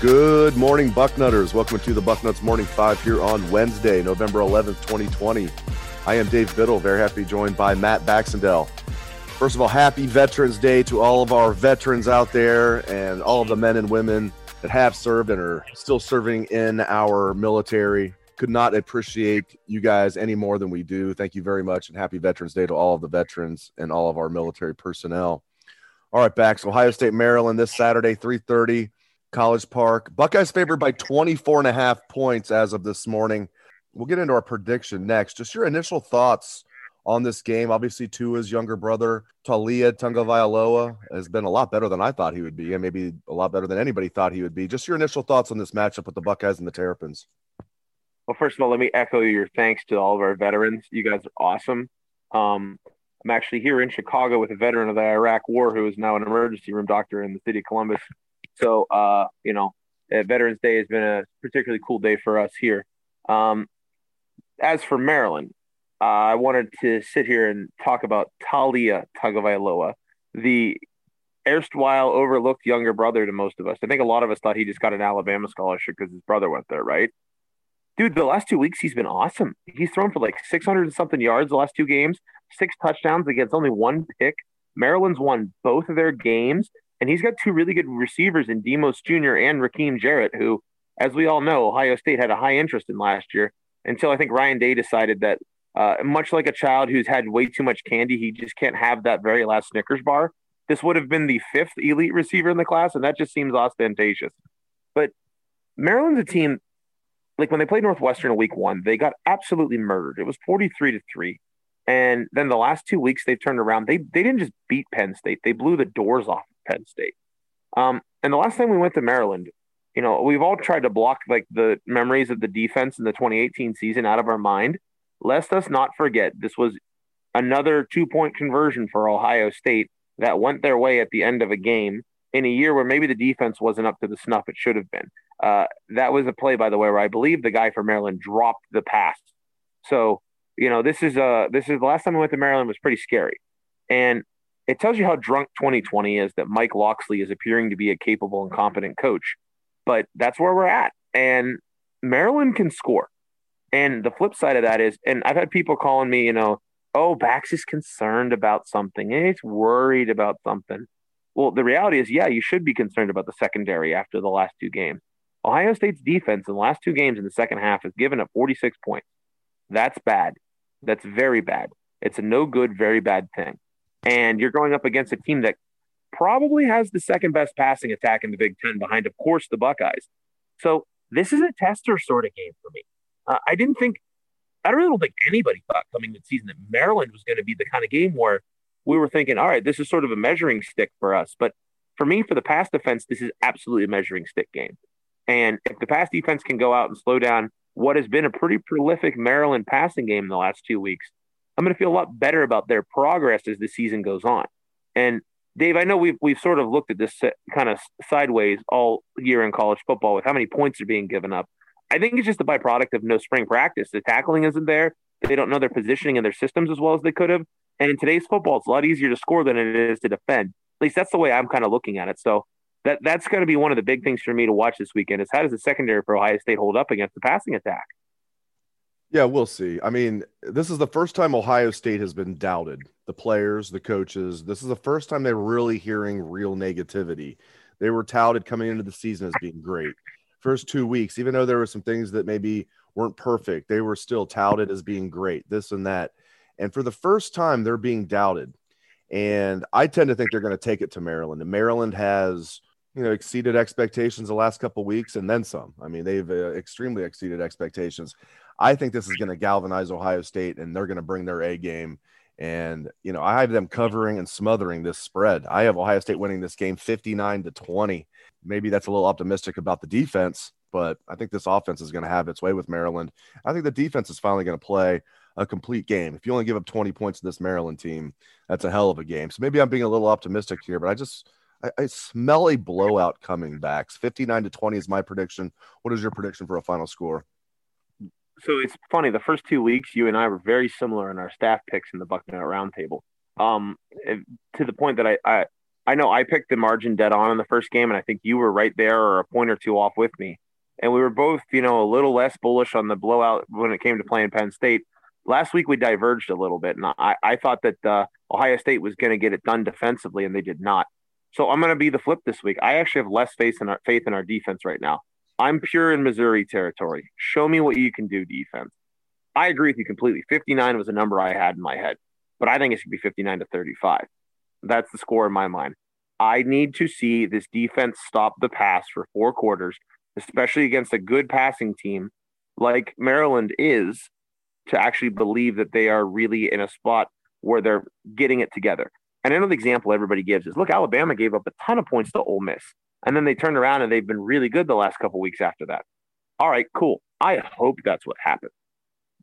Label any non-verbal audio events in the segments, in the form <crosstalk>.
Good morning, Bucknutters. Welcome to the Bucknuts Morning Five here on Wednesday, November 11th, 2020. I am Dave Biddle, very happy to be joined by Matt Baxendell. First of all, happy Veterans Day to all of our veterans out there and all of the men and women that have served and are still serving in our military. Could not appreciate you guys any more than we do. Thank you very much, and happy Veterans Day to all of the veterans and all of our military personnel. All right, back. So Ohio State, Maryland this Saturday, 3:30, College Park. Buckeyes favored by 24 and a half points as of this morning. We'll get into our prediction next. Just your initial thoughts on this game. Obviously, Tua's younger brother, Taulia Tagovailoa, has been a lot better than I thought he would be, and maybe a lot better than anybody thought he would be. Just your initial thoughts on this matchup with the Buckeyes and the Terrapins. Well, first of all, let me echo your thanks to all of our veterans. You guys are awesome. Um, I'm actually here in Chicago with a veteran of the Iraq War who is now an emergency room doctor in the city of Columbus. So, uh, you know, Veterans Day has been a particularly cool day for us here. Um, as for Maryland, uh, I wanted to sit here and talk about Taulia Tagovailoa, the erstwhile overlooked younger brother to most of us. I think a lot of us thought he just got an Alabama scholarship because his brother went there, right? Dude, the last two weeks he's been awesome. He's thrown for like 600 and something yards the last two games six touchdowns against only one pick. Maryland's won both of their games, and he's got two really good receivers in Demus Jr. and Rakim Jarrett, who, as we all know, Ohio State had a high interest in last year until I think Ryan Day decided that, uh, much like a child who's had way too much candy, he just can't have that very last Snickers bar. This would have been the fifth elite receiver in the class, and that just seems ostentatious. But Maryland's a team, like when they played Northwestern in week one, they got absolutely murdered. It was 43 to 3. And then the last two weeks they've turned around. They they didn't just beat Penn State; they blew the doors off Penn State. Um, and the last time we went to Maryland, you know, we've all tried to block like the memories of the defense in the 2018 season out of our mind. Lest us not forget, this was another two point conversion for Ohio State that went their way at the end of a game in a year where maybe the defense wasn't up to the snuff it should have been. Uh, that was a play, by the way, where I believe the guy from Maryland dropped the pass. So you know, this is uh this is the last time I went to Maryland was pretty scary. And it tells you how drunk 2020 is that Mike Locksley is appearing to be a capable and competent coach. But that's where we're at. And Maryland can score. And the flip side of that is, and I've had people calling me, you know, oh, Bax is concerned about something. He's worried about something. Well, the reality is, yeah, you should be concerned about the secondary after the last two games. Ohio State's defense in the last two games in the second half has given up 46 points. That's bad. That's very bad. It's a no good, very bad thing. And you're going up against a team that probably has the second best passing attack in the Big Ten behind, of course, the Buckeyes. So this is a tester sort of game for me. Uh, I didn't think, I really don't think anybody thought coming this season that Maryland was going to be the kind of game where we were thinking, all right, this is sort of a measuring stick for us. But for me, for the pass defense, this is absolutely a measuring stick game. And if the pass defense can go out and slow down what has been a pretty prolific Maryland passing game in the last two weeks, I'm going to feel a lot better about their progress as the season goes on. And Dave, I know we've we've sort of looked at this kind of sideways all year in college football with how many points are being given up. I think it's just a byproduct of no spring practice. The tackling isn't there. They don't know their positioning and their systems as well as they could have. And in today's football, it's a lot easier to score than it is to defend. At least that's the way I'm kind of looking at it. So that that's going to be one of the big things for me to watch this weekend is how does the secondary for Ohio State hold up against the passing attack? Yeah, we'll see. I mean, this is the first time Ohio State has been doubted. The players, the coaches. This is the first time they're really hearing real negativity. They were touted coming into the season as being great. First two weeks, even though there were some things that maybe weren't perfect, they were still touted as being great, this and that. And for the first time, they're being doubted. And I tend to think they're going to take it to Maryland. And Maryland has you know exceeded expectations the last couple weeks and then some. I mean, they've uh, extremely exceeded expectations. I think this is going to galvanize Ohio State, and they're going to bring their A game. And you know, I have them covering and smothering this spread. I have Ohio State winning this game 59 to 20. Maybe that's a little optimistic about the defense, but I think this offense is going to have its way with Maryland. I think the defense is finally going to play a complete game. If you only give up 20 points to this Maryland team, that's a hell of a game. So maybe I'm being a little optimistic here, but I just I, I smell a blowout coming back. 59 to 20 is my prediction. What is your prediction for a final score? So it's funny. The first two weeks, you and I were very similar in our staff picks in the Bucknut Roundtable. Um, to the point that I, I I know I picked the margin dead on in the first game, and I think you were right there or a point or two off with me. And we were both, you know, a little less bullish on the blowout when it came to playing Penn State. Last week we diverged a little bit, and I, I thought that uh, Ohio State was going to get it done defensively, and they did not. So I'm going to be the flip this week. I actually have less faith in our faith in our defense right now. I'm pure in Missouri territory. Show me what you can do, defense. I agree with you completely. 59 was a number I had in my head, but I think it should be 59 to 35. That's the score in my mind. I need to see this defense stop the pass for four quarters, especially against a good passing team like Maryland is, to actually believe that they are really in a spot where they're getting it together. And another example everybody gives is look, Alabama gave up a ton of points to Ole Miss, and then they turned around and they've been really good the last couple weeks after that. All right, cool. I hope that's what happened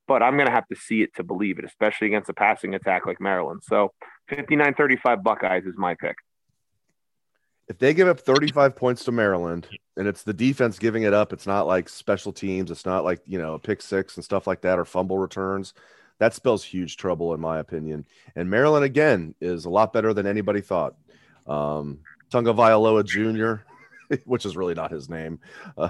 but I'm going to have to see it to believe it, especially against a passing attack like Maryland. So 59 35 Buckeyes is my pick. If they give up 35 points to Maryland and it's the defense giving it up, it's not like special teams, it's not like, you know, pick six and stuff like that or fumble returns. That spells huge trouble, in my opinion. And Maryland, again, is a lot better than anybody thought. Um, Tagovailoa Jr., <laughs> which is really not his name, uh,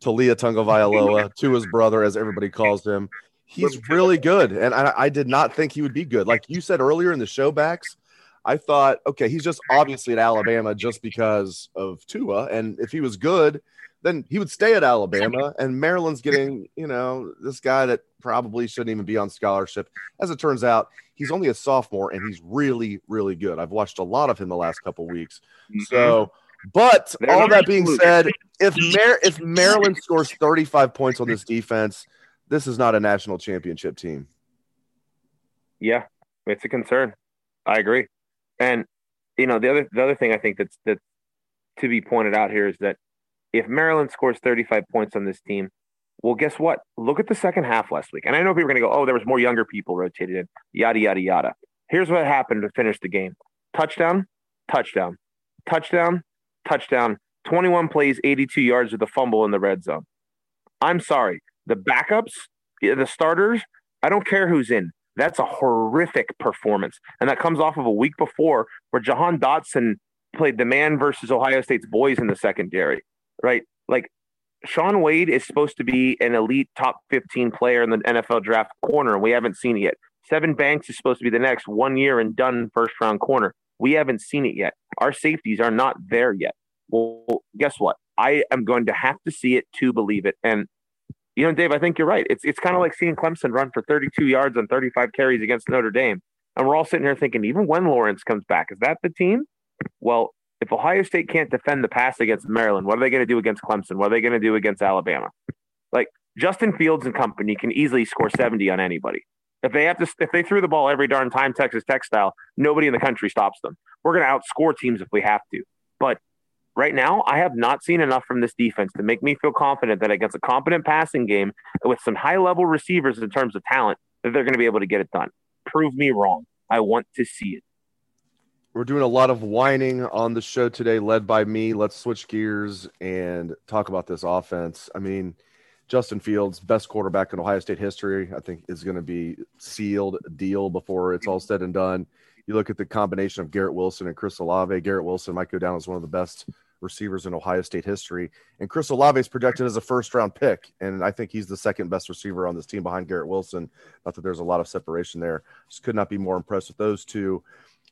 Taulia Tagovailoa, to his brother, as everybody calls him he's really good, and I, I, did not think he would be good. Like you said earlier in the show Bax, I thought, okay, he's just obviously at Alabama just because of Tua, and if he was good, then he would stay at Alabama. <laughs> And Maryland's getting, you know, this guy that probably shouldn't even be on scholarship. As it turns out, he's only a sophomore, and he's really, really good. I've watched a lot of him the last couple weeks, mm-hmm. so. But all that being said, <laughs> if Mar- if Maryland scores 35 points on this defense, this is not a national championship team. Yeah, it's a concern. I agree. And you know, the other the other thing I think that's that to be pointed out here is that if Maryland scores 35 points on this team, well, guess what? Look at the second half last week. And I know people are going to go, oh, there was more younger people rotated in, yada, yada, yada. Here's what happened to finish the game touchdown, touchdown, touchdown, touchdown, 21 plays, 82 yards with a fumble in the red zone. I'm sorry the backups, the starters, I don't care who's in. That's a horrific performance. And that comes off of a week before where Jahan Dotson played the man versus Ohio State's boys in the secondary, right? Like Shaun Wade is supposed to be an elite top 15 player in the NFL draft corner, and we haven't seen it yet. Sevyn Banks is supposed to be the next one year and done first round corner. We haven't seen it yet. Our safeties are not there yet. Well, guess what? I am going to have to see it to believe it. And you know, Dave, I think you're right. It's it's kind of like seeing Clemson run for 32 yards on 35 carries against Notre Dame. And we're all sitting here thinking, even when Lawrence comes back, is that the team? Well, if Ohio State can't defend the pass against Maryland, what are they going to do against Clemson? What are they going to do against Alabama? Like Justin Fields and company can easily score 70 on anybody. If they have to, if they threw the ball every darn time, Texas Tech style, nobody in the country stops them. We're going to outscore teams if we have to. But right now, I have not seen enough from this defense to make me feel confident that against a competent passing game with some high level receivers in terms of talent, that they're going to be able to get it done. Prove me wrong. I want to see it. We're doing a lot of whining on the show today, led by me. Let's switch gears and talk about this offense. I mean, Justin Fields, best quarterback in Ohio State history, I think is going to be sealed deal before it's all said and done. You look at the combination of Garrett Wilson and Chris Olave. Garrett Wilson might go down as one of the best receivers in Ohio State history. And Chris Olave is projected as a first round pick. And I think he's the second best receiver on this team behind Garrett Wilson. Not that there's a lot of separation there. Just could not be more impressed with those two.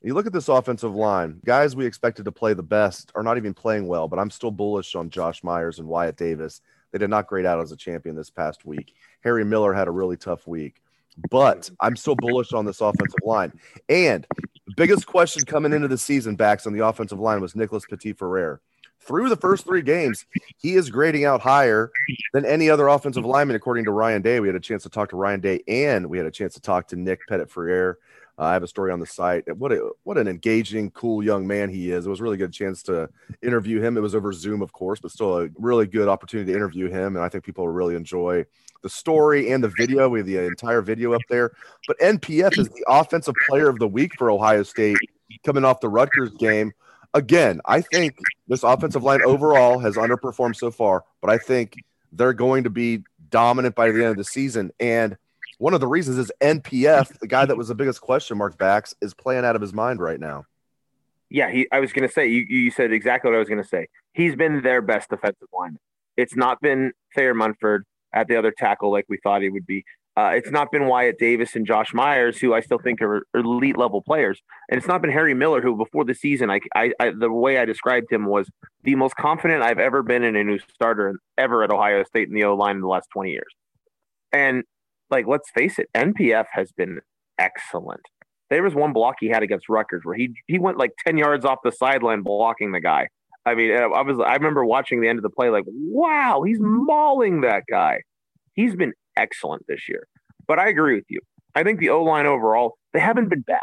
You look at this offensive line, guys we expected to play the best are not even playing well, but I'm still bullish on Josh Myers and Wyatt Davis. They did not grade out as a champion this past week. Harry Miller had a really tough week but I'm still bullish on this offensive line. And the biggest question coming into the season Bax on the offensive line was Nicholas Petit Frere. Through the first three games, he is grading out higher than any other offensive lineman, according to Ryan Day. We had a chance to talk to Ryan Day, and we had a chance to talk to Nick Petit Frere. Uh, I have a story on the site. What a what an engaging, cool young man he is. It was really good chance to interview him. It was over Zoom, of course, but still a really good opportunity to interview him. And I think people will really enjoy the story and the video. We have the entire video up there. But NPF is the offensive player of the week for Ohio State coming off the Rutgers game. Again, I think this offensive line overall has underperformed so far, but I think they're going to be dominant by the end of the season. And one of the reasons is NPF, the guy that was the biggest question mark Bax, is playing out of his mind right now. Yeah, he. I was going to say you. You said exactly what I was going to say. He's been their best defensive lineman. It's not been Thayer Munford at the other tackle like we thought he would be. Uh, it's not been Wyatt Davis and Josh Myers, who I still think are elite level players, and it's not been Harry Miller, who before the season, I, I, I, the way I described him was the most confident I've ever been in a new starter ever at Ohio State in the O line in the last twenty years. And like, let's face it, NPF has been excellent. There was one block he had against Rutgers where he he went like ten yards off the sideline blocking the guy. I mean, I was I remember watching the end of the play like, wow, he's mm-hmm. mauling that guy. He's been excellent this year. But I agree with you. I think the O line overall, they haven't been bad,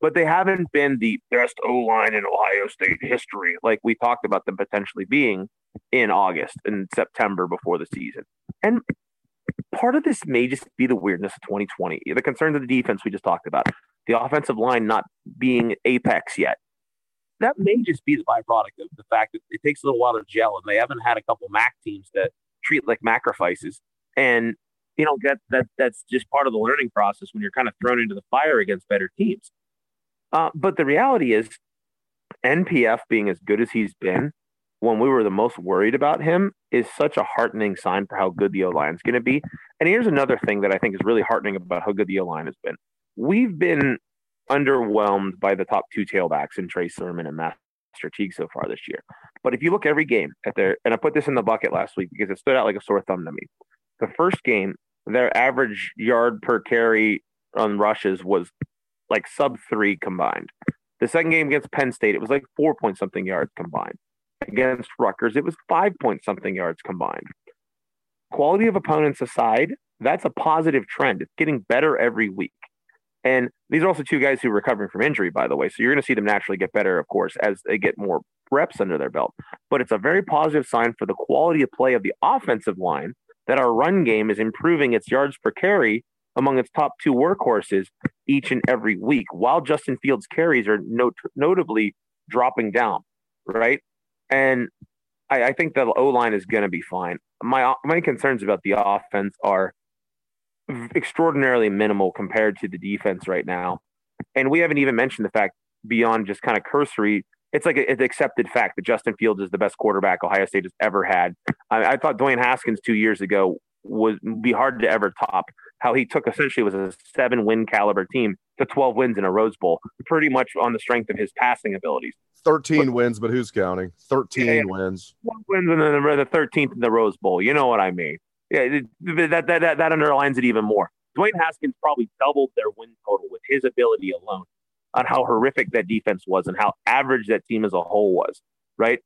but they haven't been the best O line in Ohio State history, like we talked about them potentially being in August and September before the season. And part of this may just be the weirdness of 2020, the concerns of the defense we just talked about, the offensive line not being apex yet. That may just be the byproduct of the fact that it takes a little while to gel, and they haven't had a couple MAC teams that treat like sacrifices. And you know that that that's just part of the learning process when you're kind of thrown into the fire against better teams. Uh, but the reality is, NPF being as good as he's been when we were the most worried about him is such a heartening sign for how good the O line is going to be. And here's another thing that I think is really heartening about how good the O line has been. We've been underwhelmed by the top two tailbacks in Trey Sermon and Master Teague so far this year. But if you look every game at their, and I put this in the bucket last week because it stood out like a sore thumb to me. The first game, their average yard per carry on rushes was like sub three combined. The second game against Penn State, it was like four point something yards combined. Against Rutgers, it was five point something yards combined. Quality of opponents aside, that's a positive trend. It's getting better every week. And these are also two guys who are recovering from injury, by the way. So you're going to see them naturally get better, of course, as they get more reps under their belt. But it's a very positive sign for the quality of play of the offensive line that our run game is improving its yards per carry among its top two workhorses each and every week, while Justin Fields' carries are not- notably dropping down, right? And I, I think the O line is going to be fine. My my concerns about the offense are extraordinarily minimal compared to the defense right now, and we haven't even mentioned the fact beyond just kind of cursory it's like an accepted fact that Justin Fields is the best quarterback Ohio State has ever had. I, I thought Dwayne Haskins two years ago was be hard to ever top. How he took essentially was a seven win caliber team to 12 wins in a Rose Bowl, pretty much on the strength of his passing abilities. 13 but, wins, but who's counting? 13 yeah, wins. One wins and then the 13th in the Rose Bowl. You know what I mean? Yeah, that, that, that, that underlines it even more. Dwayne Haskins probably doubled their win total with his ability alone on how horrific that defense was and how average that team as a whole was, right?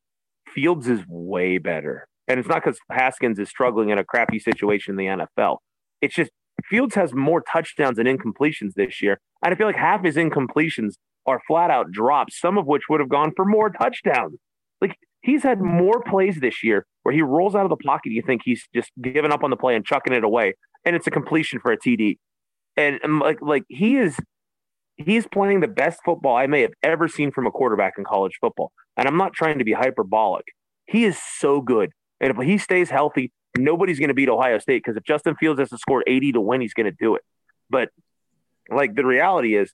Fields is way better. And it's not because Haskins is struggling in a crappy situation in the NFL. It's just Fields has more touchdowns and incompletions this year. And I feel like half his incompletions are flat out drops, some of which would have gone for more touchdowns. Like he's had more plays this year where he rolls out of the pocket. You think he's just giving up on the play and chucking it away, and it's a completion for a TD. And, and like like he is he's playing the best football I may have ever seen from a quarterback in college football. And I'm not trying to be hyperbolic. He is so good. And if he stays healthy, nobody's going to beat Ohio State because if Justin Fields has to score 80 to win, he's going to do it. But like the reality is,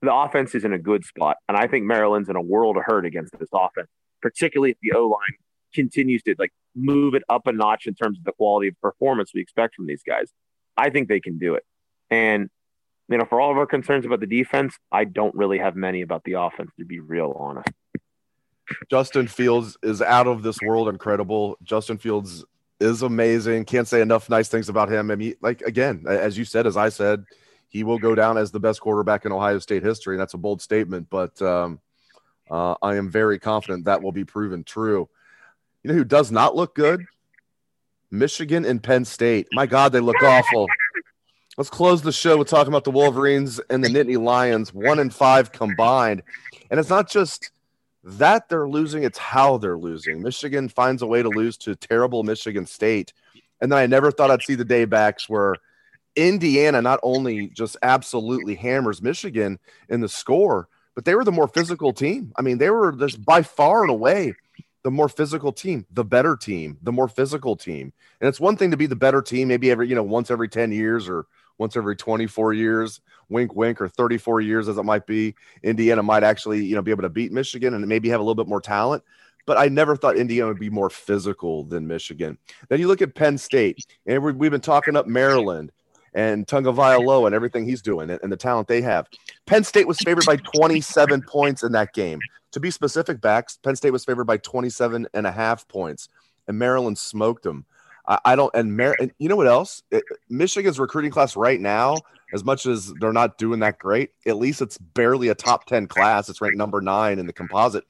the offense is in a good spot. And I think Maryland's in a world of hurt against this offense, particularly if the O line continues to like move it up a notch in terms of the quality of performance we expect from these guys. I think they can do it. And you know, for all of our concerns about the defense, I don't really have many about the offense, to be real honest. Justin Fields is out of this world incredible. Justin Fields is amazing. Can't say enough nice things about him. I mean, like again, as you said, as I said, he will go down as the best quarterback in Ohio State history. And that's a bold statement, but um, uh, I am very confident that will be proven true. You know who does not look good? Michigan and Penn State. My God, they look awful. Let's close the show with talking about the Wolverines and the Nittany Lions, one and five combined. And it's not just that they're losing, it's how they're losing. Michigan finds a way to lose to terrible Michigan State. And then I never thought I'd see the day Bax where Indiana not only just absolutely hammers Michigan in the score, but they were the more physical team. I mean, they were just by far and away the more physical team, the better team, the more physical team. And it's one thing to be the better team, maybe every, you know, once every 10 years or once every 24 years, wink, wink, or 34 years as it might be, Indiana might actually, you know, be able to beat Michigan and maybe have a little bit more talent. But I never thought Indiana would be more physical than Michigan. Then you look at Penn State, and we've been talking up Maryland and Tagovailoa and everything he's doing and the talent they have. Penn State was favored by 27 points in that game. To be specific, Bax, Penn State was favored by 27 and a half points, and Maryland smoked them. I, I don't, and, Mar- and you know what else? It, Michigan's recruiting class right now, as much as they're not doing that great, at least it's barely a top 10 class. It's ranked number nine in the composite.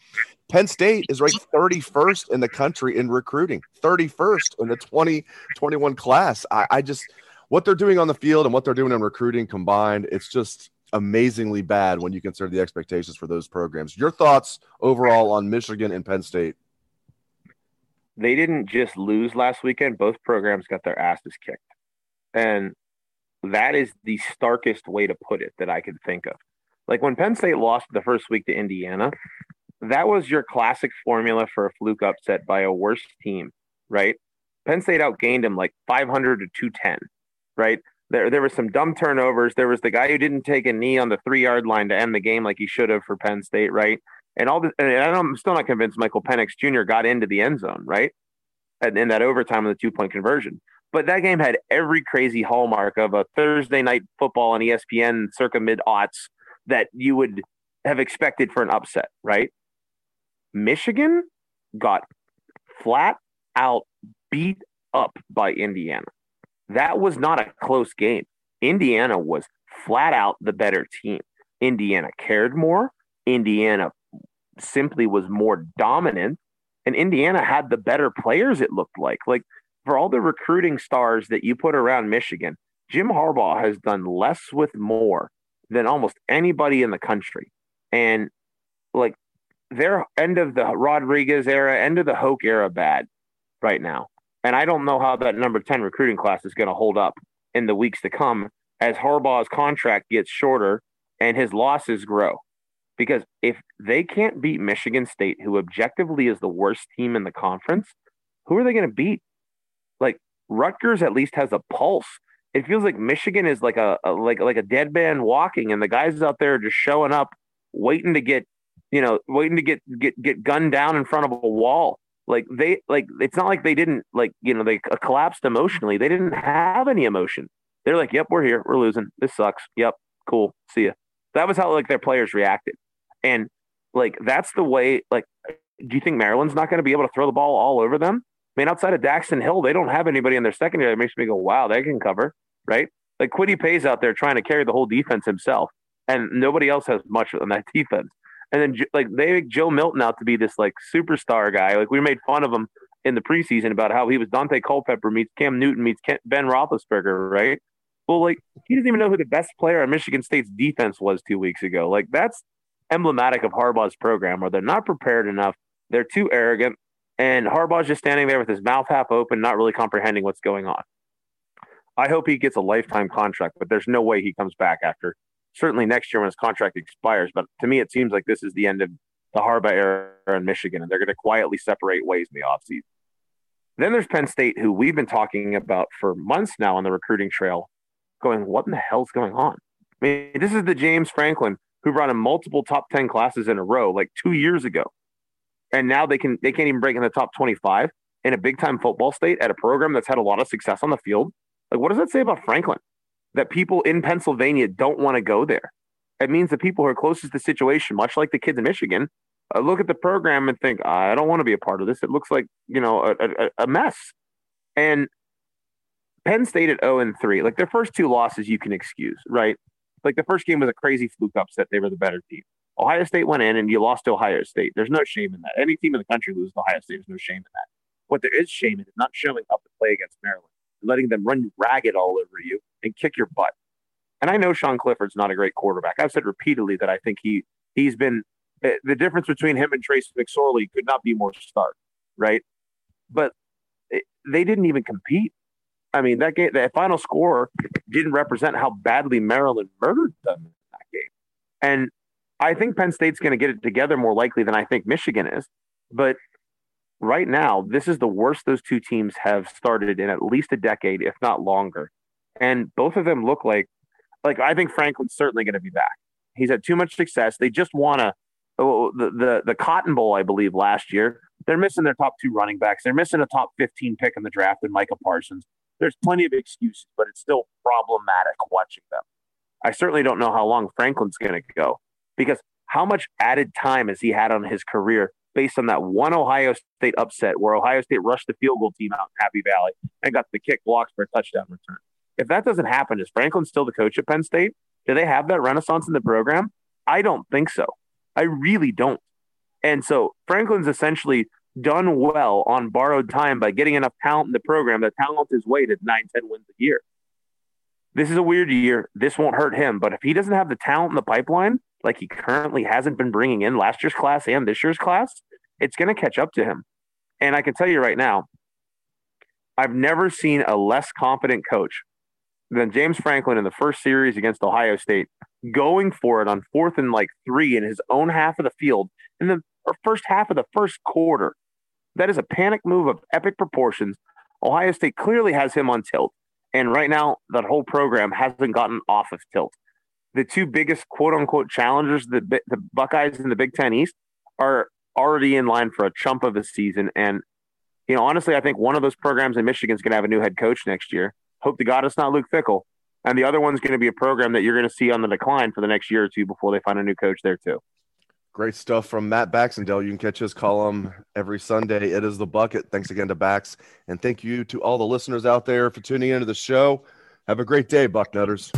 Penn State is ranked 31st in the country in recruiting, 31st in the 2021 class. I, I just, what they're doing on the field and what they're doing in recruiting combined, it's just amazingly bad when you consider the expectations for those programs. Your thoughts overall on Michigan and Penn State? They didn't just lose last weekend, both programs got their asses kicked. And that is the starkest way to put it that I could think of. Like when Penn State lost the first week to Indiana, that was your classic formula for a fluke upset by a worse team, right? Penn State outgained them like 500 to 210 right? There, there were some dumb turnovers. There was the guy who didn't take a knee on the three yard line to end the game like he should have for Penn State, right? And all this, and I'm still not convinced Michael Penix Jr. got into the end zone, right? And in that overtime of the two point conversion. But that game had every crazy hallmark of a Thursday night football on ESPN circa mid aughts that you would have expected for an upset, right? Michigan got flat out beat up by Indiana. That was not a close game. Indiana was flat out the better team. Indiana cared more. Indiana simply was more dominant. And Indiana had the better players, it looked like. Like for all the recruiting stars that you put around Michigan, Jim Harbaugh has done less with more than almost anybody in the country. And like their end of the Rodriguez era, end of the Hoke era bad right now. And I don't know how that number 10 recruiting class is going to hold up in the weeks to come as Harbaugh's contract gets shorter and his losses grow. Because if they can't beat Michigan State, who objectively is the worst team in the conference, who are they going to beat? Like Rutgers at least has a pulse. It feels like Michigan is like a, a like like a dead man walking, and the guys out there are just showing up, waiting to get, you know, waiting to get get get gunned down in front of a wall. Like they like it's not like they didn't like you know they collapsed emotionally. They didn't have any emotion. They're like, "Yep, we're here. We're losing. This sucks. Yep, cool. See ya." That was how like their players reacted, and like that's the way. Like, do you think Maryland's not going to be able to throw the ball all over them? I mean, outside of Daxton Hill, they don't have anybody in their secondary that makes me go, "Wow, they can cover." Right? Like Kwity Paye's out there trying to carry the whole defense himself, and nobody else has much on that <laughs> defense. And then like they make Joe Milton out to be this like superstar guy. Like we made fun of him in the preseason about how he was Daunte Culpepper meets Cam Newton meets Ben Roethlisberger, right? Well, like he doesn't even know who the best player on Michigan State's defense was two weeks ago. Like that's emblematic of Harbaugh's program, where they're not prepared enough, they're too arrogant, and Harbaugh's just standing there with his mouth half open, not really comprehending what's going on. I hope he gets a lifetime contract, but there's no way he comes back after certainly next year when his contract expires. But to me, it seems like this is the end of the Harbaugh era in Michigan, and they're going to quietly separate ways in the offseason. Then there's Penn State, who we've been talking about for months now on the recruiting trail, going, what in the hell's going on? I mean, this is the James Franklin who brought in multiple top 10 classes in a row like two years ago. And now they can they can't even break in the top 25 in a big time football state at a program that's had a lot of success on the field. Like, what does that say about Franklin? that people in Pennsylvania don't want to go there. It means the people who are closest to the situation, much like the kids in Michigan, uh, look at the program and think, I don't want to be a part of this. It looks like, you know, a, a, a mess. And Penn State at 0 and 3, like their first two losses you can excuse, right? Like the first game was a crazy fluke upset. They were the better team. Ohio State went in and you lost to Ohio State. There's no shame in that. Any team in the country loses to Ohio State. There's no shame in that. What there is shame in is not showing up to play against Maryland letting them run ragged all over you and kick your butt. And I know Sean Clifford's not a great quarterback. I've said repeatedly that I think he he's been eh, the difference between him and Trace McSorley could not be more stark, right? But it, they didn't even compete. I mean, that game, that final score didn't represent how badly Maryland murdered them in that game. And I think Penn State's going to get it together more likely than I think Michigan is. But right now, this is the worst those two teams have started in at least a decade, if not longer. and both of them look like like I think Franklin's certainly going to be back. He's had too much success. They just want to oh, oh, the, the the Cotton Bowl, I believe, last year. They're missing their top two running backs. They're missing a top 15 pick in the draft in Micah Parsons. There's plenty of excuses, but it's still problematic watching them. I certainly don't know how long Franklin's going to go because how much added time has he had on his career based on that one Ohio State upset where Ohio State rushed the field goal team out in Happy Valley and got the kick blocks for a touchdown return? If that doesn't happen, is Franklin still the coach at Penn State? Do they have that renaissance in the program? I don't think so. I really don't. And so Franklin's essentially done well on borrowed time by getting enough talent in the program that talent is weighted nine, 10 wins a year. This is a weird year. This won't hurt him. But if he doesn't have the talent in the pipeline, like he currently hasn't been bringing in last year's class and this year's class, it's going to catch up to him. And I can tell you right now, I've never seen a less confident coach than James Franklin in the first series against Ohio State, going for it on fourth and like three in his own half of the field in the first half of the first quarter. That is a panic move of epic proportions. Ohio State clearly has him on tilt. And right now, that whole program hasn't gotten off of tilt. The two biggest quote unquote challengers, the, the Buckeyes in the Big Ten East, are already in line for a chump of a season. And, you know, honestly, I think one of those programs in Michigan is going to have a new head coach next year. Hope to God it's not Luke Fickell. And the other one's going to be a program that you're going to see on the decline for the next year or two before they find a new coach there too. Great stuff from Matt Baxendell. You can catch his column every Sunday. It is the bucket. Thanks again to Bax. And thank you to all the listeners out there for tuning into the show. Have a great day, Bucknutters.